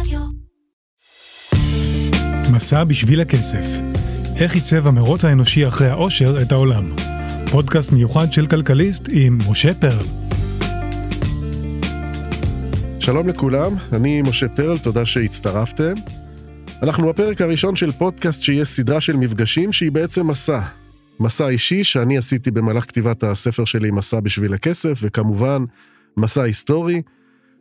רדיו. מסע בשביל הכסף. איך עיצב המרוץ האנושי אחרי העושר את העולם. פודקאסט מיוחד של כלכליסט עם משה פרל. שלום לכולם, אני משה פרל, תודה שהצטרפתם. אנחנו בפרק הראשון של פודקאסט שיהיה סדרה של מפגשים שהיא בעצם מסע. מסע אישי שאני עשיתי במהלך כתיבת הספר שלי, מסע בשביל הכסף, וכמובן, מסע היסטורי.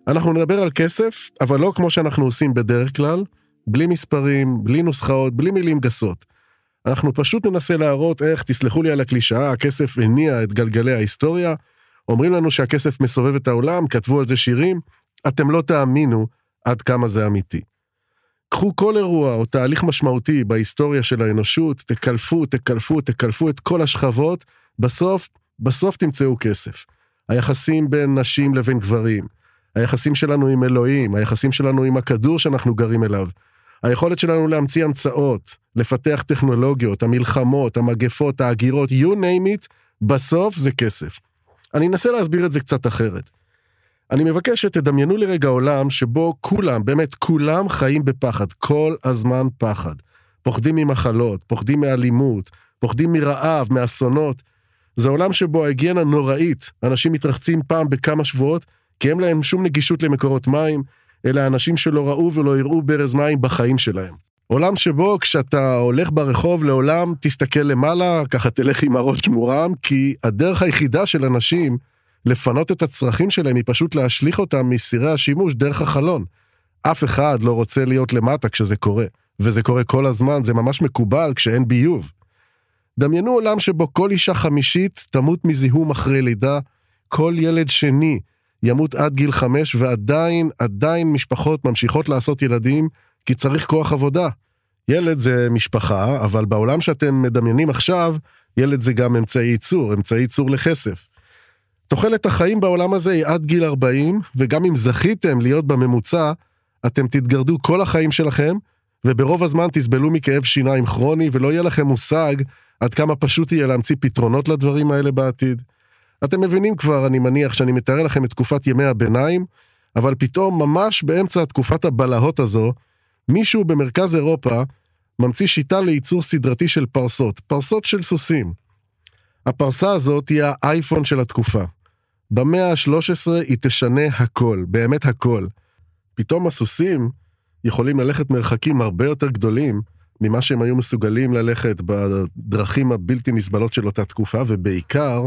אנחנו נדבר על כסף, אבל לא כמו שאנחנו עושים בדרך כלל, בלי מספרים, בלי נוסחאות, בלי מילים גסות. אנחנו פשוט ננסה להראות איך, תסלחו לי על הקלישאה, הכסף הניע את גלגלי ההיסטוריה. אומרים לנו שהכסף מסובב את העולם, כתבו על זה שירים, אתם לא תאמינו עד כמה זה אמיתי. קחו כל אירוע או תהליך משמעותי בהיסטוריה של האנושות, תקלפו, תקלפו, תקלפו את כל השכבות, בסוף, בסוף תמצאו כסף. היחסים בין נשים לבין גברים, היחסים שלנו עם אלוהים, היחסים שלנו עם הכדור שאנחנו גרים אליו, היכולת שלנו להמציא המצאות, לפתח טכנולוגיות, המלחמות, המגפות, ההגירות, you name it, בסוף זה כסף. אני אנסה להסביר את זה קצת אחרת. אני מבקש שתדמיינו לרגע עולם שבו כולם, באמת כולם חיים בפחד, כל הזמן פחד. פוחדים ממחלות, פוחדים מאלימות, פוחדים מרעב, מאסונות. זה עולם שבו ההיגיינה נוראית, אנשים מתרחצים פעם בכמה שבועות, כי אין להם שום נגישות למקורות מים, אלא אנשים שלא ראו ולא יראו ברז מים בחיים שלהם. עולם שבו כשאתה הולך ברחוב לעולם תסתכל למעלה, ככה תלך עם הראש מורם, כי הדרך היחידה של אנשים לפנות את הצרכים שלהם היא פשוט להשליך אותם מסירי השימוש דרך החלון. אף אחד לא רוצה להיות למטה כשזה קורה, וזה קורה כל הזמן, זה ממש מקובל כשאין ביוב. דמיינו עולם שבו כל אישה חמישית תמות מזיהום אחרי לידה, כל ילד שני ימות עד גיל חמש, ועדיין, עדיין משפחות ממשיכות לעשות ילדים, כי צריך כוח עבודה. ילד זה משפחה, אבל בעולם שאתם מדמיינים עכשיו, ילד זה גם אמצעי ייצור, אמצעי ייצור לכסף. תוחלת החיים בעולם הזה היא עד גיל 40, וגם אם זכיתם להיות בממוצע, אתם תתגרדו כל החיים שלכם, וברוב הזמן תסבלו מכאב שיניים כרוני, ולא יהיה לכם מושג עד כמה פשוט יהיה להמציא פתרונות לדברים האלה בעתיד. אתם מבינים כבר, אני מניח, שאני מתאר לכם את תקופת ימי הביניים, אבל פתאום, ממש באמצע תקופת הבלהות הזו, מישהו במרכז אירופה ממציא שיטה לייצור סדרתי של פרסות, פרסות של סוסים. הפרסה הזאת היא האייפון של התקופה. במאה ה-13 היא תשנה הכל, באמת הכל. פתאום הסוסים יכולים ללכת מרחקים הרבה יותר גדולים ממה שהם היו מסוגלים ללכת בדרכים הבלתי נסבלות של אותה תקופה, ובעיקר,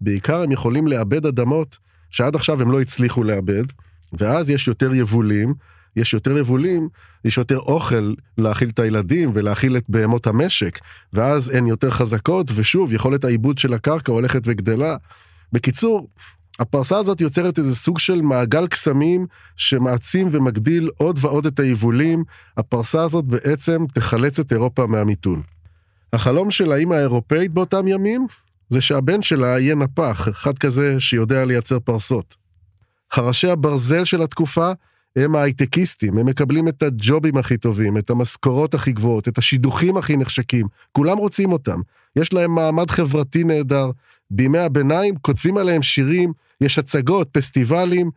בעיקר הם יכולים לאבד אדמות שעד עכשיו הם לא הצליחו לאבד, ואז יש יותר יבולים, יש יותר יבולים, יש יותר אוכל להאכיל את הילדים ולהאכיל את בהמות המשק, ואז הן יותר חזקות, ושוב, יכולת העיבוד של הקרקע הולכת וגדלה. בקיצור, הפרסה הזאת יוצרת איזה סוג של מעגל קסמים שמעצים ומגדיל עוד ועוד את היבולים. הפרסה הזאת בעצם תחלץ את אירופה מהמיתון. החלום של האימא האירופאית באותם ימים זה שהבן שלה יהיה נפח, אחד כזה שיודע לייצר פרסות. חרשי הברזל של התקופה הם ההייטקיסטים, הם מקבלים את הג'ובים הכי טובים, את המשכורות הכי גבוהות, את השידוכים הכי נחשקים, כולם רוצים אותם. יש להם מעמד חברתי נהדר. בימי הביניים כותבים עליהם שירים, יש הצגות, פסטיבלים.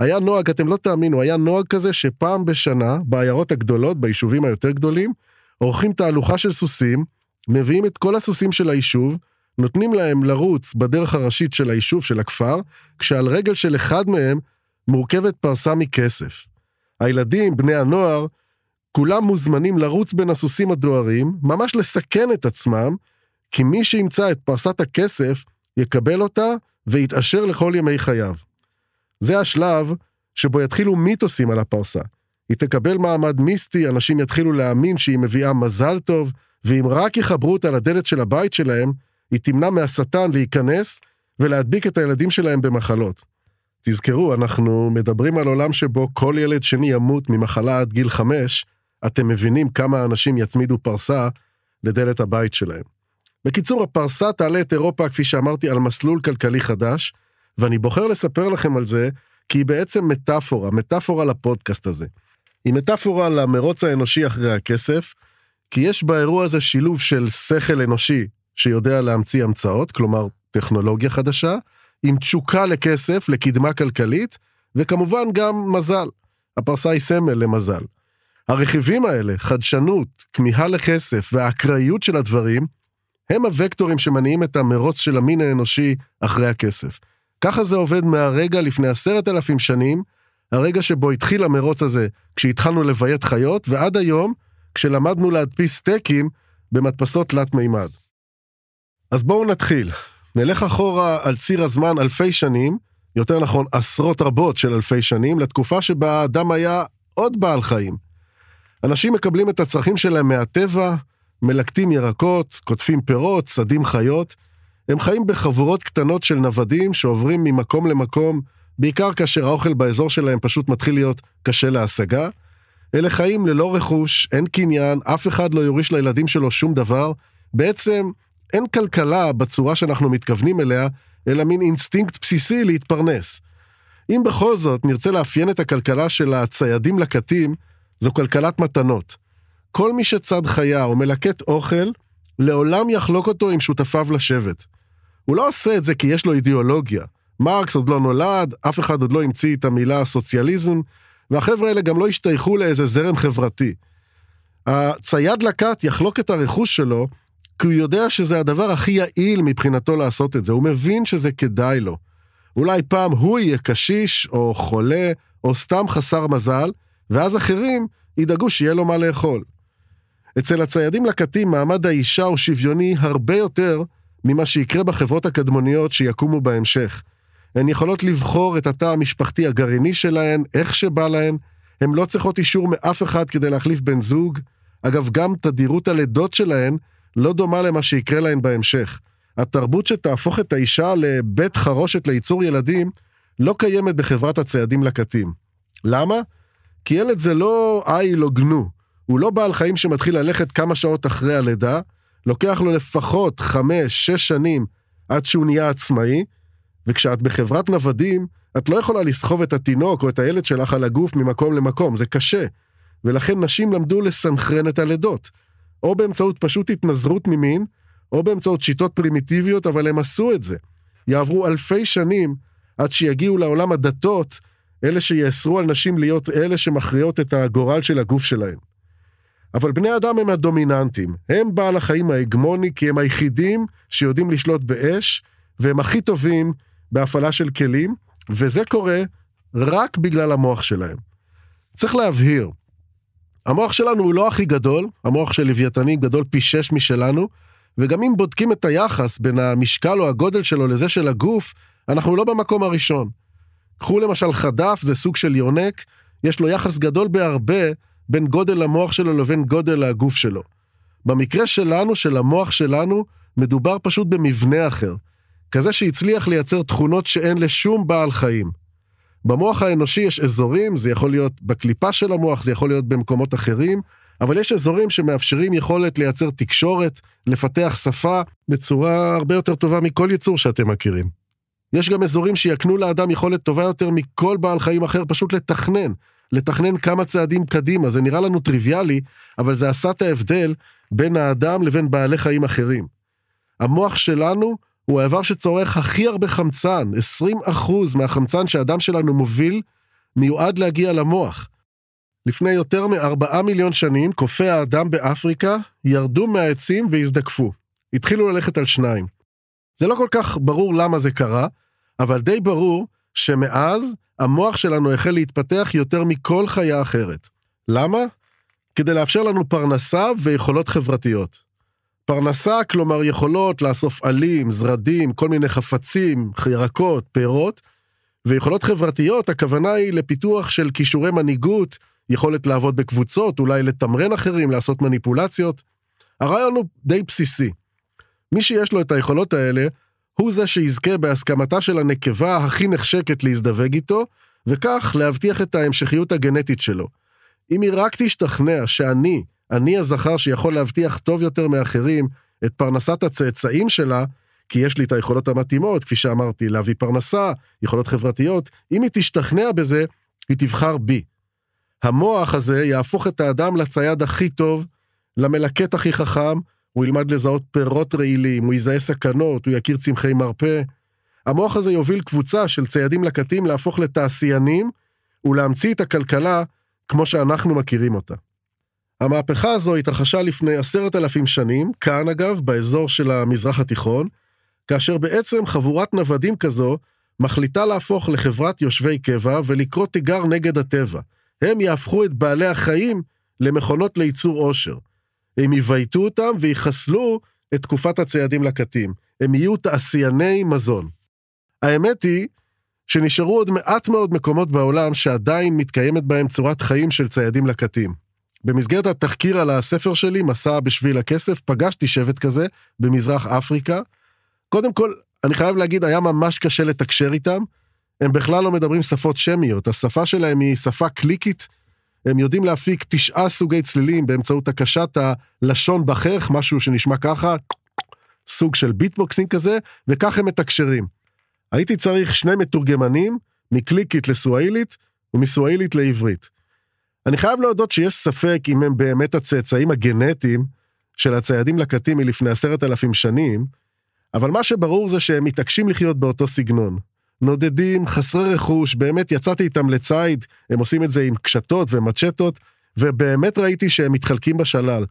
היה נוהג, אתם לא תאמינו, היה נוהג כזה שפעם בשנה, בעיירות הגדולות, ביישובים היותר גדולים, עורכים תהלוכה של סוסים, מביאים את כל הסוסים של היישוב, נותנים להם לרוץ בדרך הראשית של היישוב, של הכפר, כשעל רגל של אחד מהם מורכבת פרסה מכסף. הילדים, בני הנוער, כולם מוזמנים לרוץ בין הסוסים הדוהרים, ממש לסכן את עצמם, כי מי שימצא את פרסת הכסף, יקבל אותה ויתעשר לכל ימי חייו. זה השלב שבו יתחילו מיתוסים על הפרסה. היא תקבל מעמד מיסטי, אנשים יתחילו להאמין שהיא מביאה מזל טוב, ואם רק יחברו אותה לדלת של הבית שלהם, היא תמנע מהשטן להיכנס ולהדביק את הילדים שלהם במחלות. תזכרו, אנחנו מדברים על עולם שבו כל ילד שני ימות ממחלה עד גיל חמש, אתם מבינים כמה אנשים יצמידו פרסה לדלת הבית שלהם. בקיצור, הפרסה תעלה את אירופה, כפי שאמרתי, על מסלול כלכלי חדש, ואני בוחר לספר לכם על זה, כי היא בעצם מטאפורה, מטאפורה לפודקאסט הזה. היא מטאפורה למרוץ האנושי אחרי הכסף, כי יש באירוע הזה שילוב של שכל אנושי שיודע להמציא המצאות, כלומר טכנולוגיה חדשה, עם תשוקה לכסף, לקדמה כלכלית, וכמובן גם מזל. הפרסה היא סמל למזל. הרכיבים האלה, חדשנות, כמיהה לכסף והאקראיות של הדברים, הם הוקטורים שמניעים את המרוץ של המין האנושי אחרי הכסף. ככה זה עובד מהרגע לפני עשרת אלפים שנים, הרגע שבו התחיל המרוץ הזה כשהתחלנו לביית חיות, ועד היום, כשלמדנו להדפיס סטייקים במדפסות תלת מימד. אז בואו נתחיל. נלך אחורה על ציר הזמן אלפי שנים, יותר נכון עשרות רבות של אלפי שנים, לתקופה שבה האדם היה עוד בעל חיים. אנשים מקבלים את הצרכים שלהם מהטבע, מלקטים ירקות, קוטפים פירות, שדים חיות. הם חיים בחבורות קטנות של נוודים שעוברים ממקום למקום, בעיקר כאשר האוכל באזור שלהם פשוט מתחיל להיות קשה להשגה. אלה חיים ללא רכוש, אין קניין, אף אחד לא יוריש לילדים שלו שום דבר. בעצם אין כלכלה בצורה שאנחנו מתכוונים אליה, אלא מין אינסטינקט בסיסי להתפרנס. אם בכל זאת נרצה לאפיין את הכלכלה של הציידים לקטים, זו כלכלת מתנות. כל מי שצד חיה או מלקט אוכל, לעולם יחלוק אותו עם שותפיו לשבט. הוא לא עושה את זה כי יש לו אידיאולוגיה. מרקס עוד לא נולד, אף אחד עוד לא המציא את המילה סוציאליזם, והחבר'ה האלה גם לא השתייכו לאיזה זרם חברתי. הצייד לקט יחלוק את הרכוש שלו, כי הוא יודע שזה הדבר הכי יעיל מבחינתו לעשות את זה, הוא מבין שזה כדאי לו. אולי פעם הוא יהיה קשיש, או חולה, או סתם חסר מזל, ואז אחרים ידאגו שיהיה לו מה לאכול. אצל הציידים לקטים מעמד האישה הוא שוויוני הרבה יותר ממה שיקרה בחברות הקדמוניות שיקומו בהמשך. הן יכולות לבחור את התא המשפחתי הגרעיני שלהן, איך שבא להן, הן לא צריכות אישור מאף אחד כדי להחליף בן זוג. אגב, גם תדירות הלידות שלהן לא דומה למה שיקרה להן בהמשך. התרבות שתהפוך את האישה לבית חרושת לייצור ילדים לא קיימת בחברת הציידים לקטים. למה? כי ילד זה לא איל או גנו. הוא לא בעל חיים שמתחיל ללכת כמה שעות אחרי הלידה, לוקח לו לפחות חמש, שש שנים עד שהוא נהיה עצמאי, וכשאת בחברת נוודים, את לא יכולה לסחוב את התינוק או את הילד שלך על הגוף ממקום למקום, זה קשה. ולכן נשים למדו לסנכרן את הלידות. או באמצעות פשוט התנזרות ממין, או באמצעות שיטות פרימיטיביות, אבל הם עשו את זה. יעברו אלפי שנים עד שיגיעו לעולם הדתות, אלה שיאסרו על נשים להיות אלה שמכריעות את הגורל של הגוף שלהם. אבל בני אדם הם הדומיננטים, הם בעל החיים ההגמוני כי הם היחידים שיודעים לשלוט באש, והם הכי טובים בהפעלה של כלים, וזה קורה רק בגלל המוח שלהם. צריך להבהיר, המוח שלנו הוא לא הכי גדול, המוח של לוויתנים גדול פי שש משלנו, וגם אם בודקים את היחס בין המשקל או הגודל שלו לזה של הגוף, אנחנו לא במקום הראשון. קחו למשל חדף, זה סוג של יונק, יש לו יחס גדול בהרבה בין גודל המוח שלו לבין גודל הגוף שלו. במקרה שלנו, של המוח שלנו, מדובר פשוט במבנה אחר. כזה שהצליח לייצר תכונות שאין לשום בעל חיים. במוח האנושי יש אזורים, זה יכול להיות בקליפה של המוח, זה יכול להיות במקומות אחרים, אבל יש אזורים שמאפשרים יכולת לייצר תקשורת, לפתח שפה, בצורה הרבה יותר טובה מכל יצור שאתם מכירים. יש גם אזורים שיקנו לאדם יכולת טובה יותר מכל בעל חיים אחר פשוט לתכנן, לתכנן כמה צעדים קדימה, זה נראה לנו טריוויאלי, אבל זה עשה את ההבדל בין האדם לבין בעלי חיים אחרים. המוח שלנו הוא האיבר שצורך הכי הרבה חמצן, 20% מהחמצן שהאדם שלנו מוביל, מיועד להגיע למוח. לפני יותר מארבעה מיליון שנים, קופי האדם באפריקה ירדו מהעצים והזדקפו. התחילו ללכת על שניים. זה לא כל כך ברור למה זה קרה, אבל די ברור שמאז המוח שלנו החל להתפתח יותר מכל חיה אחרת. למה? כדי לאפשר לנו פרנסה ויכולות חברתיות. פרנסה, כלומר יכולות לאסוף עלים, זרדים, כל מיני חפצים, ירקות, פירות, ויכולות חברתיות, הכוונה היא לפיתוח של כישורי מנהיגות, יכולת לעבוד בקבוצות, אולי לתמרן אחרים, לעשות מניפולציות. הרעיון הוא די בסיסי. מי שיש לו את היכולות האלה, הוא זה שיזכה בהסכמתה של הנקבה הכי נחשקת להזדווג איתו, וכך להבטיח את ההמשכיות הגנטית שלו. אם היא רק תשתכנע שאני, אני הזכר שיכול להבטיח טוב יותר מאחרים את פרנסת הצאצאים שלה, כי יש לי את היכולות המתאימות, כפי שאמרתי, להביא פרנסה, יכולות חברתיות, אם היא תשתכנע בזה, היא תבחר בי. המוח הזה יהפוך את האדם לצייד הכי טוב, למלקט הכי חכם, הוא ילמד לזהות פירות רעילים, הוא יזהה סכנות, הוא יכיר צמחי מרפא. המוח הזה יוביל קבוצה של ציידים לקטים להפוך לתעשיינים, ולהמציא את הכלכלה כמו שאנחנו מכירים אותה. המהפכה הזו התרחשה לפני עשרת אלפים שנים, כאן אגב, באזור של המזרח התיכון, כאשר בעצם חבורת נוודים כזו מחליטה להפוך לחברת יושבי קבע ולקרוא תיגר נגד הטבע. הם יהפכו את בעלי החיים למכונות לייצור עושר. הם יבייתו אותם ויחסלו את תקופת הציידים לקטים. הם יהיו תעשייני מזון. האמת היא שנשארו עוד מעט מאוד מקומות בעולם שעדיין מתקיימת בהם צורת חיים של ציידים לקטים. במסגרת התחקיר על הספר שלי, מסע בשביל הכסף, פגשתי שבט כזה במזרח אפריקה. קודם כל, אני חייב להגיד, היה ממש קשה לתקשר איתם. הם בכלל לא מדברים שפות שמיות, השפה שלהם היא שפה קליקית. הם יודעים להפיק תשעה סוגי צלילים באמצעות הקשת הלשון בחך, משהו שנשמע ככה, סוג של beatboxing כזה, וכך הם מתקשרים. הייתי צריך שני מתורגמנים, מקליקית לסואילית ומסואילית לעברית. אני חייב להודות שיש ספק אם הם באמת הצאצאים הגנטיים של הציידים לקטים מלפני עשרת אלפים שנים, אבל מה שברור זה שהם מתעקשים לחיות באותו סגנון. נודדים, חסרי רכוש, באמת יצאתי איתם לציד, הם עושים את זה עם קשתות ומצ'טות, ובאמת ראיתי שהם מתחלקים בשלל.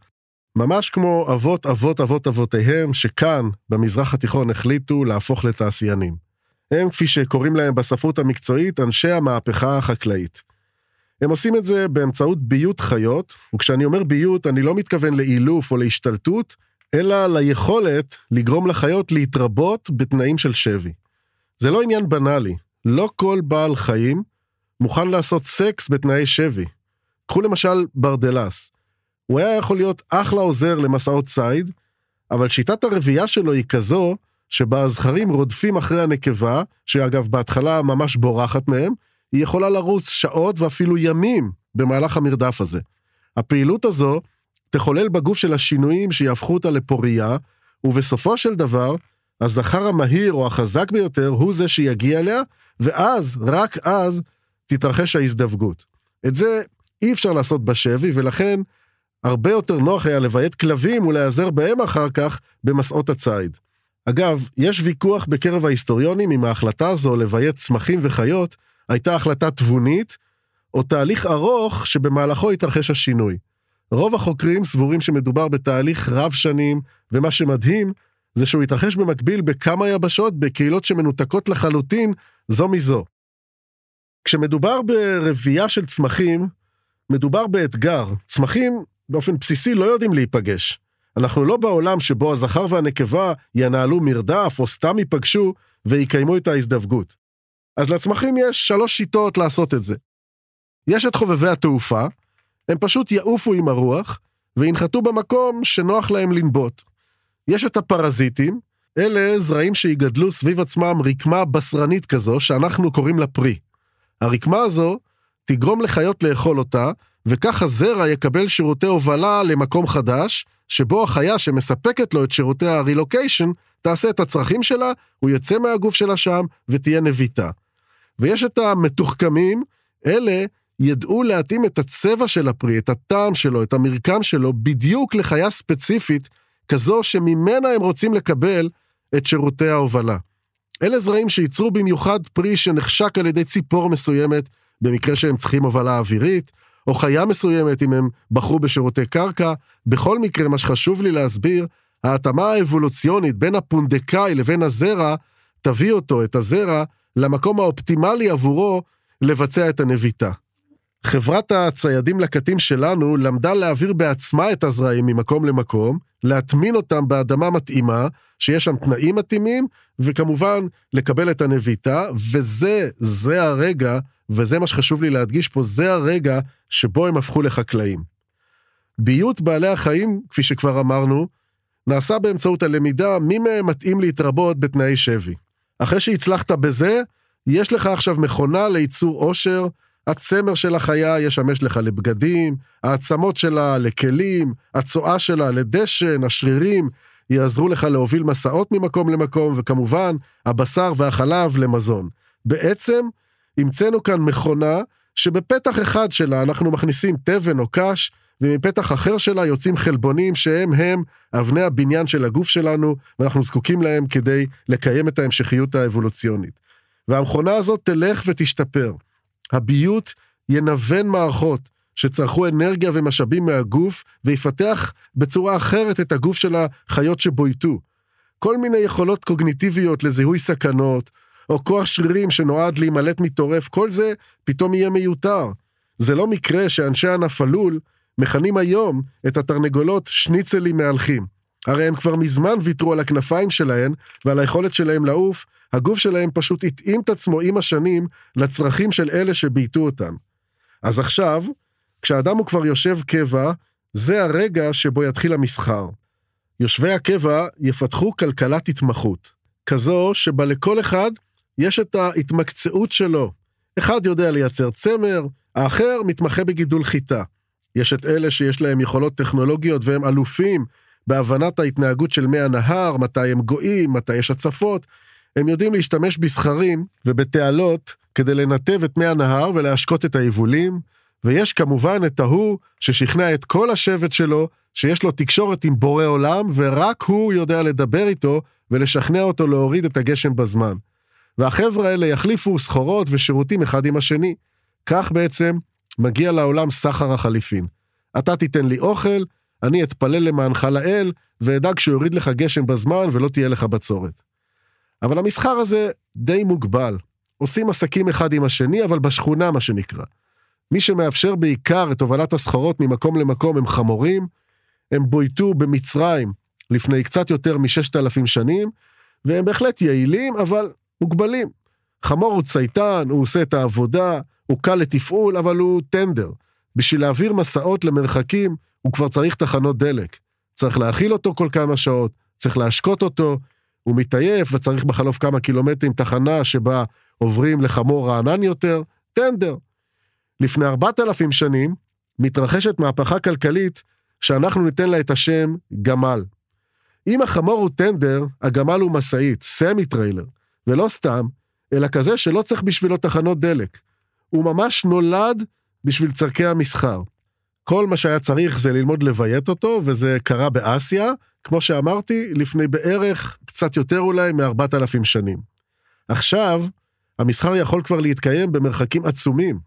ממש כמו אבות אבות אבות אבותיהם, שכאן, במזרח התיכון, החליטו להפוך לתעשיינים. הם, כפי שקוראים להם בספרות המקצועית, אנשי המהפכה החקלאית. הם עושים את זה באמצעות ביות חיות, וכשאני אומר ביות, אני לא מתכוון לאילוף או להשתלטות, אלא ליכולת לגרום לחיות להתרבות בתנאים של שבי. זה לא עניין בנאלי, לא כל בעל חיים מוכן לעשות סקס בתנאי שבי. קחו למשל ברדלס. הוא היה יכול להיות אחלה עוזר למסעות ציד, אבל שיטת הרבייה שלו היא כזו, שבה הזכרים רודפים אחרי הנקבה, שאגב בהתחלה ממש בורחת מהם, היא יכולה לרוץ שעות ואפילו ימים במהלך המרדף הזה. הפעילות הזו תחולל בגוף של השינויים שיהפכו אותה לפוריה, ובסופו של דבר, הזכר המהיר או החזק ביותר הוא זה שיגיע אליה, ואז, רק אז, תתרחש ההזדווגות. את זה אי אפשר לעשות בשבי, ולכן הרבה יותר נוח היה לביית כלבים ולהיעזר בהם אחר כך במסעות הציד. אגב, יש ויכוח בקרב ההיסטוריונים אם ההחלטה הזו לביית צמחים וחיות הייתה החלטה תבונית, או תהליך ארוך שבמהלכו התרחש השינוי. רוב החוקרים סבורים שמדובר בתהליך רב שנים, ומה שמדהים זה שהוא התרחש במקביל בכמה יבשות בקהילות שמנותקות לחלוטין זו מזו. כשמדובר ברבייה של צמחים, מדובר באתגר. צמחים באופן בסיסי לא יודעים להיפגש. אנחנו לא בעולם שבו הזכר והנקבה ינהלו מרדף או סתם ייפגשו ויקיימו את ההזדווגות. אז לצמחים יש שלוש שיטות לעשות את זה. יש את חובבי התעופה, הם פשוט יעופו עם הרוח, וינחתו במקום שנוח להם לנבוט. יש את הפרזיטים, אלה זרעים שיגדלו סביב עצמם רקמה בשרנית כזו, שאנחנו קוראים לה פרי. הרקמה הזו תגרום לחיות לאכול אותה, וכך הזרע יקבל שירותי הובלה למקום חדש, שבו החיה שמספקת לו את שירותי הרילוקיישן, תעשה את הצרכים שלה, הוא יצא מהגוף שלה שם, ותהיה נביטה. ויש את המתוחכמים, אלה ידעו להתאים את הצבע של הפרי, את הטעם שלו, את המרקם שלו, בדיוק לחיה ספציפית, כזו שממנה הם רוצים לקבל את שירותי ההובלה. אלה זרעים שייצרו במיוחד פרי שנחשק על ידי ציפור מסוימת, במקרה שהם צריכים הובלה אווירית, או חיה מסוימת אם הם בחרו בשירותי קרקע. בכל מקרה, מה שחשוב לי להסביר, ההתאמה האבולוציונית בין הפונדקאי לבין הזרע, תביא אותו, את הזרע, למקום האופטימלי עבורו לבצע את הנביטה. חברת הציידים לקטים שלנו למדה להעביר בעצמה את הזרעים ממקום למקום, להטמין אותם באדמה מתאימה, שיש שם תנאים מתאימים, וכמובן לקבל את הנביטה, וזה, זה הרגע, וזה מה שחשוב לי להדגיש פה, זה הרגע שבו הם הפכו לחקלאים. ביות בעלי החיים, כפי שכבר אמרנו, נעשה באמצעות הלמידה מי מהם מתאים להתרבות בתנאי שבי. אחרי שהצלחת בזה, יש לך עכשיו מכונה לייצור עושר, הצמר של החיה ישמש לך לבגדים, העצמות שלה לכלים, הצואה שלה לדשן, השרירים יעזרו לך להוביל מסעות ממקום למקום, וכמובן, הבשר והחלב למזון. בעצם, המצאנו כאן מכונה שבפתח אחד שלה אנחנו מכניסים תבן או קש, ומפתח אחר שלה יוצאים חלבונים שהם הם אבני הבניין של הגוף שלנו, ואנחנו זקוקים להם כדי לקיים את ההמשכיות האבולוציונית. והמכונה הזאת תלך ותשתפר. הביוט ינוון מערכות שצרכו אנרגיה ומשאבים מהגוף, ויפתח בצורה אחרת את הגוף של החיות שבויתו. כל מיני יכולות קוגניטיביות לזיהוי סכנות, או כוח שרירים שנועד להימלט מטורף, כל זה פתאום יהיה מיותר. זה לא מקרה שאנשי ענף הלול מכנים היום את התרנגולות שניצלים מהלכים. הרי הם כבר מזמן ויתרו על הכנפיים שלהם ועל היכולת שלהם לעוף, הגוף שלהם פשוט התאים את עצמו עם השנים לצרכים של אלה שבייתו אותם. אז עכשיו, כשאדם הוא כבר יושב קבע, זה הרגע שבו יתחיל המסחר. יושבי הקבע יפתחו כלכלת התמחות, כזו שבה לכל אחד יש את ההתמקצעות שלו. אחד יודע לייצר צמר, האחר מתמחה בגידול חיטה. יש את אלה שיש להם יכולות טכנולוגיות והם אלופים בהבנת ההתנהגות של מי הנהר, מתי הם גואים, מתי יש הצפות. הם יודעים להשתמש בסכרים ובתעלות כדי לנתב את מי הנהר ולהשקות את היבולים, ויש כמובן את ההוא ששכנע את כל השבט שלו שיש לו תקשורת עם בורא עולם, ורק הוא יודע לדבר איתו ולשכנע אותו להוריד את הגשם בזמן. והחבר'ה האלה יחליפו סחורות ושירותים אחד עם השני. כך בעצם מגיע לעולם סחר החליפין. אתה תיתן לי אוכל, אני אתפלל למענך לאל, ואדאג שיוריד לך גשם בזמן ולא תהיה לך בצורת. אבל המסחר הזה די מוגבל. עושים עסקים אחד עם השני, אבל בשכונה, מה שנקרא. מי שמאפשר בעיקר את הובלת הסחורות ממקום למקום הם חמורים, הם בויתו במצרים לפני קצת יותר מששת אלפים שנים, והם בהחלט יעילים, אבל מוגבלים. חמור הוא צייתן, הוא עושה את העבודה, הוא קל לתפעול, אבל הוא טנדר. בשביל להעביר מסעות למרחקים, הוא כבר צריך תחנות דלק. צריך להאכיל אותו כל כמה שעות, צריך להשקות אותו, הוא מתעייף וצריך בחלוף כמה קילומטרים תחנה שבה עוברים לחמור רענן יותר, טנדר. לפני ארבעת אלפים שנים מתרחשת מהפכה כלכלית שאנחנו ניתן לה את השם גמל. אם החמור הוא טנדר, הגמל הוא משאית, סמי טריילר, ולא סתם, אלא כזה שלא צריך בשבילו תחנות דלק. הוא ממש נולד בשביל צורכי המסחר. כל מה שהיה צריך זה ללמוד לביית אותו, וזה קרה באסיה, כמו שאמרתי, לפני בערך, קצת יותר אולי, מארבעת אלפים שנים. עכשיו, המסחר יכול כבר להתקיים במרחקים עצומים.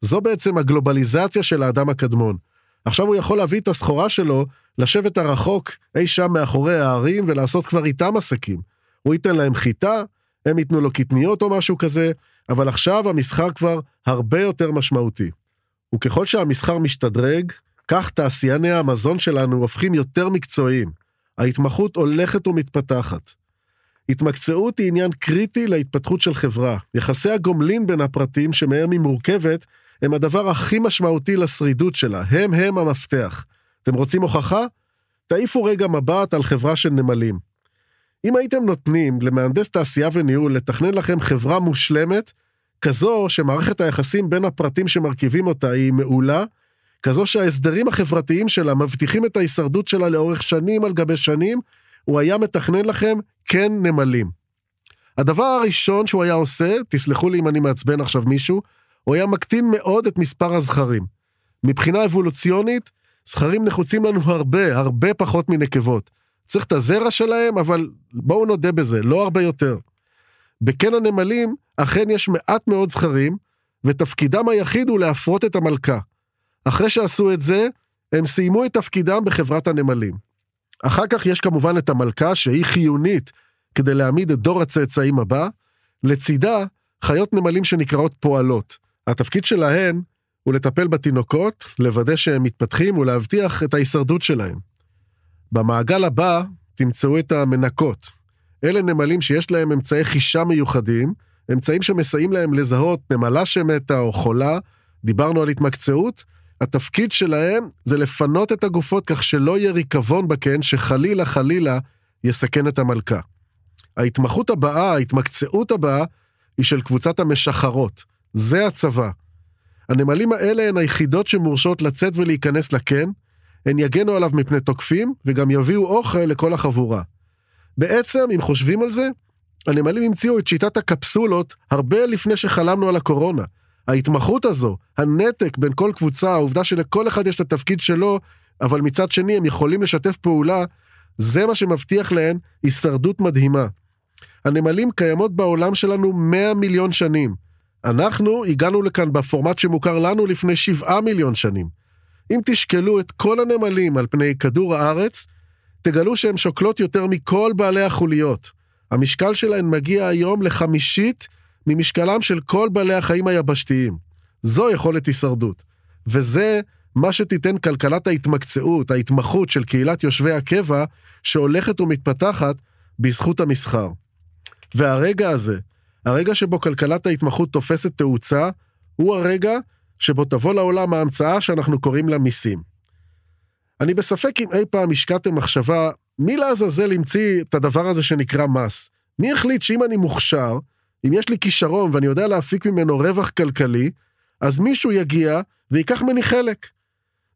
זו בעצם הגלובליזציה של האדם הקדמון. עכשיו הוא יכול להביא את הסחורה שלו, לשבת הרחוק אי שם מאחורי הערים ולעשות כבר איתם עסקים. הוא ייתן להם חיטה, הם ייתנו לו קטניות או משהו כזה, אבל עכשיו המסחר כבר הרבה יותר משמעותי. וככל שהמסחר משתדרג, כך תעשייני המזון שלנו הופכים יותר מקצועיים. ההתמחות הולכת ומתפתחת. התמקצעות היא עניין קריטי להתפתחות של חברה. יחסי הגומלין בין הפרטים שמהם היא מורכבת, הם הדבר הכי משמעותי לשרידות שלה. הם הם המפתח. אתם רוצים הוכחה? תעיפו רגע מבט על חברה של נמלים. אם הייתם נותנים למהנדס תעשייה וניהול לתכנן לכם חברה מושלמת, כזו שמערכת היחסים בין הפרטים שמרכיבים אותה היא מעולה, כזו שההסדרים החברתיים שלה מבטיחים את ההישרדות שלה לאורך שנים על גבי שנים, הוא היה מתכנן לכם כן נמלים. הדבר הראשון שהוא היה עושה, תסלחו לי אם אני מעצבן עכשיו מישהו, הוא היה מקטין מאוד את מספר הזכרים. מבחינה אבולוציונית, זכרים נחוצים לנו הרבה, הרבה פחות מנקבות. צריך את הזרע שלהם, אבל בואו נודה בזה, לא הרבה יותר. בקן הנמלים, אכן יש מעט מאוד זכרים, ותפקידם היחיד הוא להפרות את המלכה. אחרי שעשו את זה, הם סיימו את תפקידם בחברת הנמלים. אחר כך יש כמובן את המלכה, שהיא חיונית כדי להעמיד את דור הצאצאים הבא, לצידה חיות נמלים שנקראות פועלות. התפקיד שלהן הוא לטפל בתינוקות, לוודא שהם מתפתחים ולהבטיח את ההישרדות שלהם. במעגל הבא תמצאו את המנקות. אלה נמלים שיש להם אמצעי חישה מיוחדים, אמצעים שמסייעים להם לזהות נמלה שמתה או חולה, דיברנו על התמקצעות, התפקיד שלהם זה לפנות את הגופות כך שלא יהיה ריקבון בקן שחלילה חלילה יסכן את המלכה. ההתמחות הבאה, ההתמקצעות הבאה, היא של קבוצת המשחרות. זה הצבא. הנמלים האלה הן היחידות שמורשות לצאת ולהיכנס לקן, הן יגנו עליו מפני תוקפים, וגם יביאו אוכל לכל החבורה. בעצם, אם חושבים על זה, הנמלים המציאו את שיטת הקפסולות הרבה לפני שחלמנו על הקורונה. ההתמחות הזו, הנתק בין כל קבוצה, העובדה שלכל אחד יש את התפקיד שלו, אבל מצד שני הם יכולים לשתף פעולה, זה מה שמבטיח להן הישרדות מדהימה. הנמלים קיימות בעולם שלנו 100 מיליון שנים. אנחנו הגענו לכאן בפורמט שמוכר לנו לפני שבעה מיליון שנים. אם תשקלו את כל הנמלים על פני כדור הארץ, תגלו שהן שוקלות יותר מכל בעלי החוליות. המשקל שלהן מגיע היום לחמישית ממשקלם של כל בעלי החיים היבשתיים. זו יכולת הישרדות. וזה מה שתיתן כלכלת ההתמקצעות, ההתמחות של קהילת יושבי הקבע, שהולכת ומתפתחת בזכות המסחר. והרגע הזה, הרגע שבו כלכלת ההתמחות תופסת תאוצה, הוא הרגע שבו תבוא לעולם ההמצאה שאנחנו קוראים לה מיסים. אני בספק אם אי פעם השקעתם מחשבה, מי לעזאזל המציא את הדבר הזה שנקרא מס? מי החליט שאם אני מוכשר, אם יש לי כישרון ואני יודע להפיק ממנו רווח כלכלי, אז מישהו יגיע וייקח ממני חלק.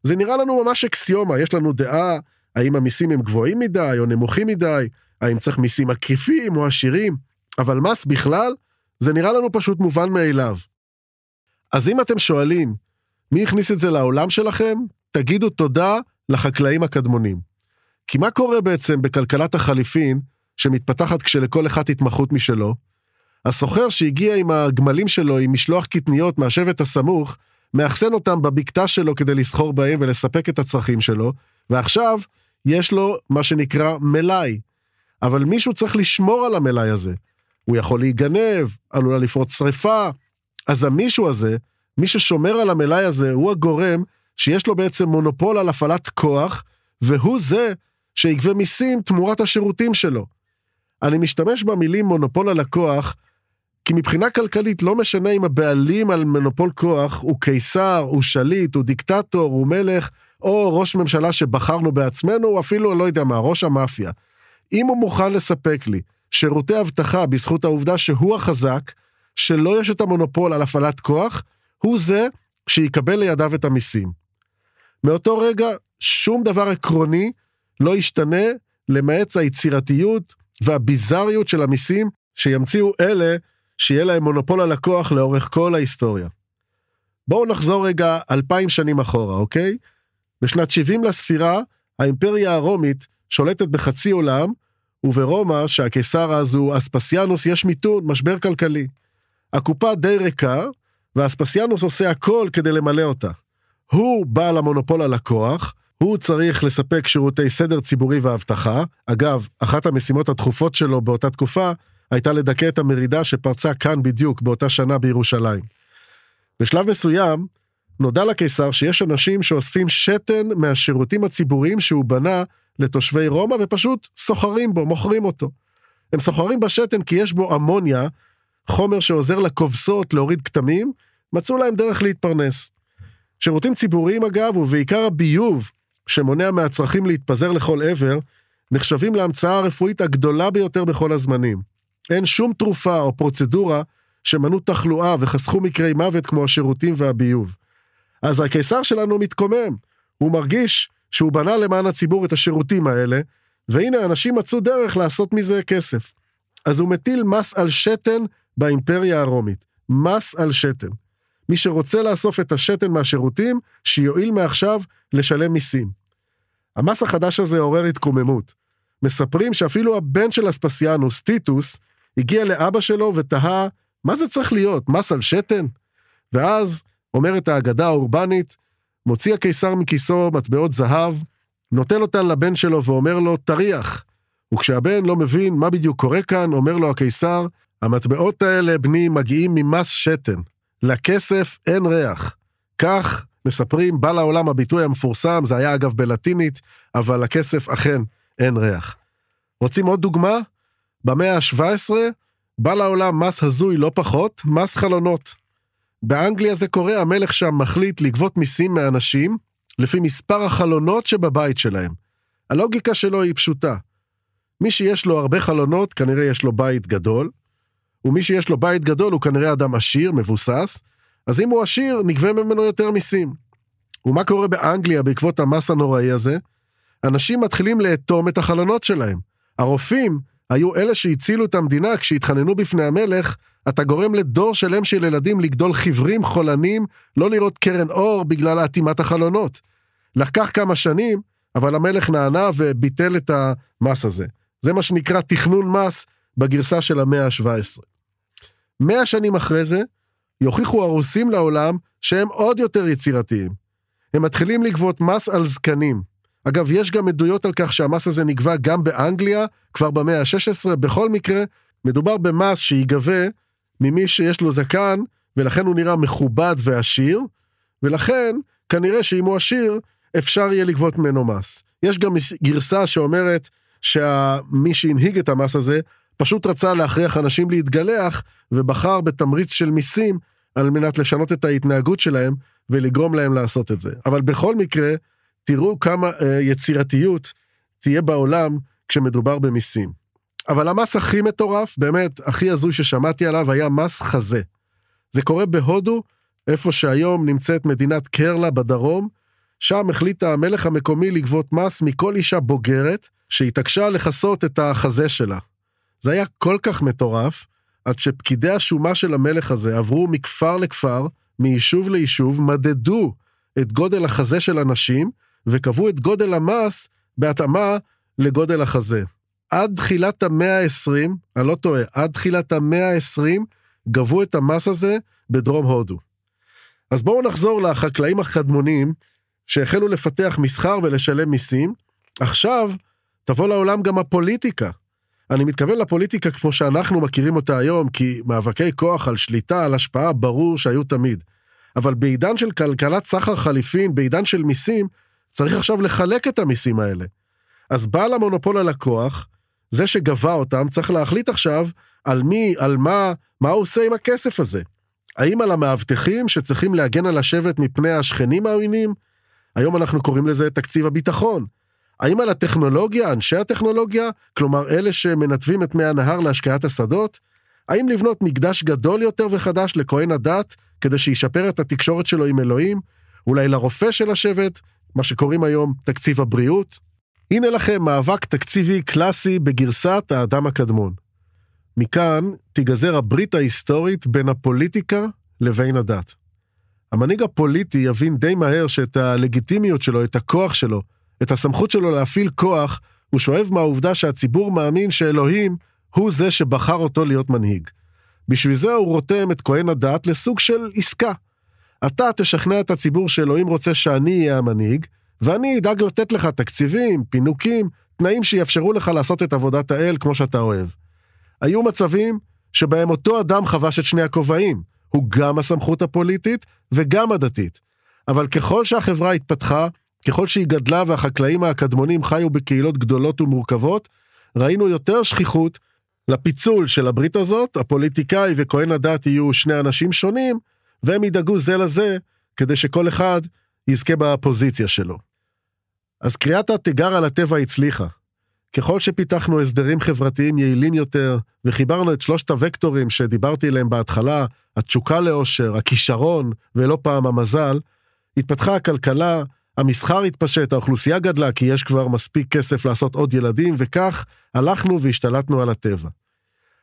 זה נראה לנו ממש אקסיומה, יש לנו דעה האם המיסים הם גבוהים מדי או נמוכים מדי, האם צריך מיסים עקיפים או עשירים, אבל מס בכלל, זה נראה לנו פשוט מובן מאליו. אז אם אתם שואלים, מי הכניס את זה לעולם שלכם? תגידו תודה לחקלאים הקדמונים. כי מה קורה בעצם בכלכלת החליפין, שמתפתחת כשלכל אחד התמחות משלו? הסוחר שהגיע עם הגמלים שלו עם משלוח קטניות מהשבט הסמוך, מאחסן אותם בבקתה שלו כדי לסחור בהם ולספק את הצרכים שלו, ועכשיו יש לו מה שנקרא מלאי. אבל מישהו צריך לשמור על המלאי הזה. הוא יכול להיגנב, עלולה לפרוץ שרפה. אז המישהו הזה, מי ששומר על המלאי הזה, הוא הגורם שיש לו בעצם מונופול על הפעלת כוח, והוא זה שיגבה מיסים תמורת השירותים שלו. אני משתמש במילים מונופול על הכוח, כי מבחינה כלכלית לא משנה אם הבעלים על מונופול כוח הוא קיסר, הוא שליט, הוא דיקטטור, הוא מלך, או ראש ממשלה שבחרנו בעצמנו, או אפילו, לא יודע מה, ראש המאפיה. אם הוא מוכן לספק לי שירותי אבטחה בזכות העובדה שהוא החזק, שלא יש את המונופול על הפעלת כוח, הוא זה שיקבל לידיו את המיסים. מאותו רגע, שום דבר עקרוני לא ישתנה, למעט היצירתיות והביזריות של המיסים שימציאו אלה שיהיה להם מונופול על הכוח לאורך כל ההיסטוריה. בואו נחזור רגע אלפיים שנים אחורה, אוקיי? בשנת 70 לספירה, האימפריה הרומית שולטת בחצי עולם, וברומא, שהקיסר אז הוא אספסיאנוס, יש מיתון, משבר כלכלי. הקופה די ריקה, ואספסיאנוס עושה הכל כדי למלא אותה. הוא בעל המונופול על הכוח, הוא צריך לספק שירותי סדר ציבורי ואבטחה. אגב, אחת המשימות הדחופות שלו באותה תקופה הייתה לדכא את המרידה שפרצה כאן בדיוק באותה שנה בירושלים. בשלב מסוים, נודע לקיסר שיש אנשים שאוספים שתן מהשירותים הציבוריים שהוא בנה לתושבי רומא ופשוט סוחרים בו, מוכרים אותו. הם סוחרים בשתן כי יש בו אמוניה, חומר שעוזר לכובסות להוריד כתמים, מצאו להם דרך להתפרנס. שירותים ציבוריים אגב, ובעיקר הביוב, שמונע מהצרכים להתפזר לכל עבר, נחשבים להמצאה הרפואית הגדולה ביותר בכל הזמנים. אין שום תרופה או פרוצדורה שמנעו תחלואה וחסכו מקרי מוות כמו השירותים והביוב. אז הקיסר שלנו מתקומם, הוא מרגיש שהוא בנה למען הציבור את השירותים האלה, והנה אנשים מצאו דרך לעשות מזה כסף. אז הוא מטיל מס על שתן באימפריה הרומית. מס על שתן. מי שרוצה לאסוף את השתן מהשירותים, שיועיל מעכשיו לשלם מיסים. המס החדש הזה עורר התקוממות. מספרים שאפילו הבן של אספסיאנוס, טיטוס, הגיע לאבא שלו ותהה, מה זה צריך להיות, מס על שתן? ואז, אומרת האגדה האורבנית, מוציא הקיסר מכיסו מטבעות זהב, נותן אותן לבן שלו ואומר לו, תריח. וכשהבן לא מבין מה בדיוק קורה כאן, אומר לו הקיסר, המטבעות האלה, בני, מגיעים ממס שתן. לכסף אין ריח. כך, מספרים, בא לעולם הביטוי המפורסם, זה היה אגב בלטינית, אבל לכסף אכן אין ריח. רוצים עוד דוגמה? במאה ה-17 בא לעולם מס הזוי לא פחות, מס חלונות. באנגליה זה קורה, המלך שם מחליט לגבות מיסים מאנשים לפי מספר החלונות שבבית שלהם. הלוגיקה שלו היא פשוטה. מי שיש לו הרבה חלונות, כנראה יש לו בית גדול, ומי שיש לו בית גדול הוא כנראה אדם עשיר, מבוסס, אז אם הוא עשיר, נגבה ממנו יותר מיסים. ומה קורה באנגליה בעקבות המס הנוראי הזה? אנשים מתחילים לאטום את החלונות שלהם. הרופאים היו אלה שהצילו את המדינה כשהתחננו בפני המלך, אתה גורם לדור שלם של ילדים לגדול חיוורים, חולנים, לא לראות קרן אור בגלל אטימת החלונות. לקח כמה שנים, אבל המלך נענה וביטל את המס הזה. זה מה שנקרא תכנון מס בגרסה של המאה ה-17. מאה שנים אחרי זה, יוכיחו הרוסים לעולם שהם עוד יותר יצירתיים. הם מתחילים לגבות מס על זקנים. אגב, יש גם עדויות על כך שהמס הזה נגבה גם באנגליה, כבר במאה ה-16. בכל מקרה, מדובר במס שיגבה ממי שיש לו זקן, ולכן הוא נראה מכובד ועשיר, ולכן, כנראה שאם הוא עשיר, אפשר יהיה לגבות ממנו מס. יש גם גרסה שאומרת שמי שהנהיג את המס הזה, פשוט רצה להכריח אנשים להתגלח, ובחר בתמריץ של מיסים על מנת לשנות את ההתנהגות שלהם ולגרום להם לעשות את זה. אבל בכל מקרה, תראו כמה אה, יצירתיות תהיה בעולם כשמדובר במיסים. אבל המס הכי מטורף, באמת, הכי הזוי ששמעתי עליו, היה מס חזה. זה קורה בהודו, איפה שהיום נמצאת מדינת קרלה בדרום, שם החליט המלך המקומי לגבות מס מכל אישה בוגרת, שהתעקשה לכסות את החזה שלה. זה היה כל כך מטורף, עד שפקידי השומה של המלך הזה עברו מכפר לכפר, מיישוב ליישוב, מדדו את גודל החזה של הנשים, וקבעו את גודל המס בהתאמה לגודל החזה. עד תחילת המאה ה-20, אני לא טועה, עד תחילת המאה ה-20, גבו את המס הזה בדרום הודו. אז בואו נחזור לחקלאים הקדמונים, שהחלו לפתח מסחר ולשלם מיסים. עכשיו, תבוא לעולם גם הפוליטיקה. אני מתכוון לפוליטיקה כמו שאנחנו מכירים אותה היום, כי מאבקי כוח על שליטה, על השפעה, ברור שהיו תמיד. אבל בעידן של כלכלת סחר חליפין, בעידן של מיסים, צריך עכשיו לחלק את המיסים האלה. אז בעל המונופול על הכוח, זה שגבה אותם, צריך להחליט עכשיו על מי, על מה, מה הוא עושה עם הכסף הזה. האם על המאבטחים שצריכים להגן על השבט מפני השכנים העוינים? היום אנחנו קוראים לזה תקציב הביטחון. האם על הטכנולוגיה, אנשי הטכנולוגיה, כלומר אלה שמנתבים את מי הנהר להשקיית השדות? האם לבנות מקדש גדול יותר וחדש לכהן הדת, כדי שישפר את התקשורת שלו עם אלוהים? אולי לרופא של השבט, מה שקוראים היום תקציב הבריאות? הנה לכם מאבק תקציבי קלאסי בגרסת האדם הקדמון. מכאן תיגזר הברית ההיסטורית בין הפוליטיקה לבין הדת. המנהיג הפוליטי יבין די מהר שאת הלגיטימיות שלו, את הכוח שלו, את הסמכות שלו להפעיל כוח, הוא שואב מהעובדה שהציבור מאמין שאלוהים הוא זה שבחר אותו להיות מנהיג. בשביל זה הוא רותם את כהן הדת לסוג של עסקה. אתה תשכנע את הציבור שאלוהים רוצה שאני אהיה המנהיג, ואני אדאג לתת לך תקציבים, פינוקים, תנאים שיאפשרו לך לעשות את עבודת האל כמו שאתה אוהב. היו מצבים שבהם אותו אדם חבש את שני הכובעים, הוא גם הסמכות הפוליטית וגם הדתית. אבל ככל שהחברה התפתחה, ככל שהיא גדלה והחקלאים הקדמונים חיו בקהילות גדולות ומורכבות, ראינו יותר שכיחות לפיצול של הברית הזאת, הפוליטיקאי וכהן הדת יהיו שני אנשים שונים, והם ידאגו זה לזה כדי שכל אחד יזכה בפוזיציה שלו. אז קריאת התיגר על הטבע הצליחה. ככל שפיתחנו הסדרים חברתיים יעילים יותר, וחיברנו את שלושת הוקטורים שדיברתי עליהם בהתחלה, התשוקה לאושר, הכישרון, ולא פעם המזל, התפתחה הכלכלה, המסחר התפשט, האוכלוסייה גדלה כי יש כבר מספיק כסף לעשות עוד ילדים, וכך הלכנו והשתלטנו על הטבע.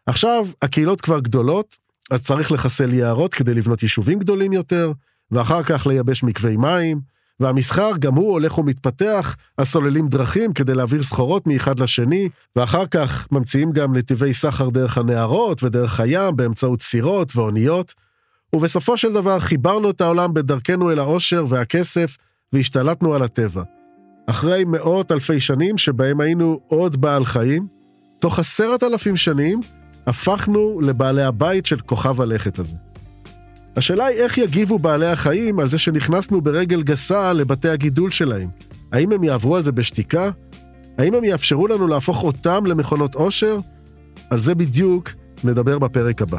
עכשיו, הקהילות כבר גדולות, אז צריך לחסל יערות כדי לבנות יישובים גדולים יותר, ואחר כך לייבש מקווי מים, והמסחר גם הוא הולך ומתפתח, אז סוללים דרכים כדי להעביר סחורות מאחד לשני, ואחר כך ממציאים גם נתיבי סחר דרך הנהרות ודרך הים באמצעות סירות ואוניות, ובסופו של דבר חיברנו את העולם בדרכנו אל העושר והכסף, והשתלטנו על הטבע. אחרי מאות אלפי שנים שבהם היינו עוד בעל חיים, תוך עשרת אלפים שנים הפכנו לבעלי הבית של כוכב הלכת הזה. השאלה היא איך יגיבו בעלי החיים על זה שנכנסנו ברגל גסה לבתי הגידול שלהם. האם הם יעברו על זה בשתיקה? האם הם יאפשרו לנו להפוך אותם למכונות עושר? על זה בדיוק נדבר בפרק הבא.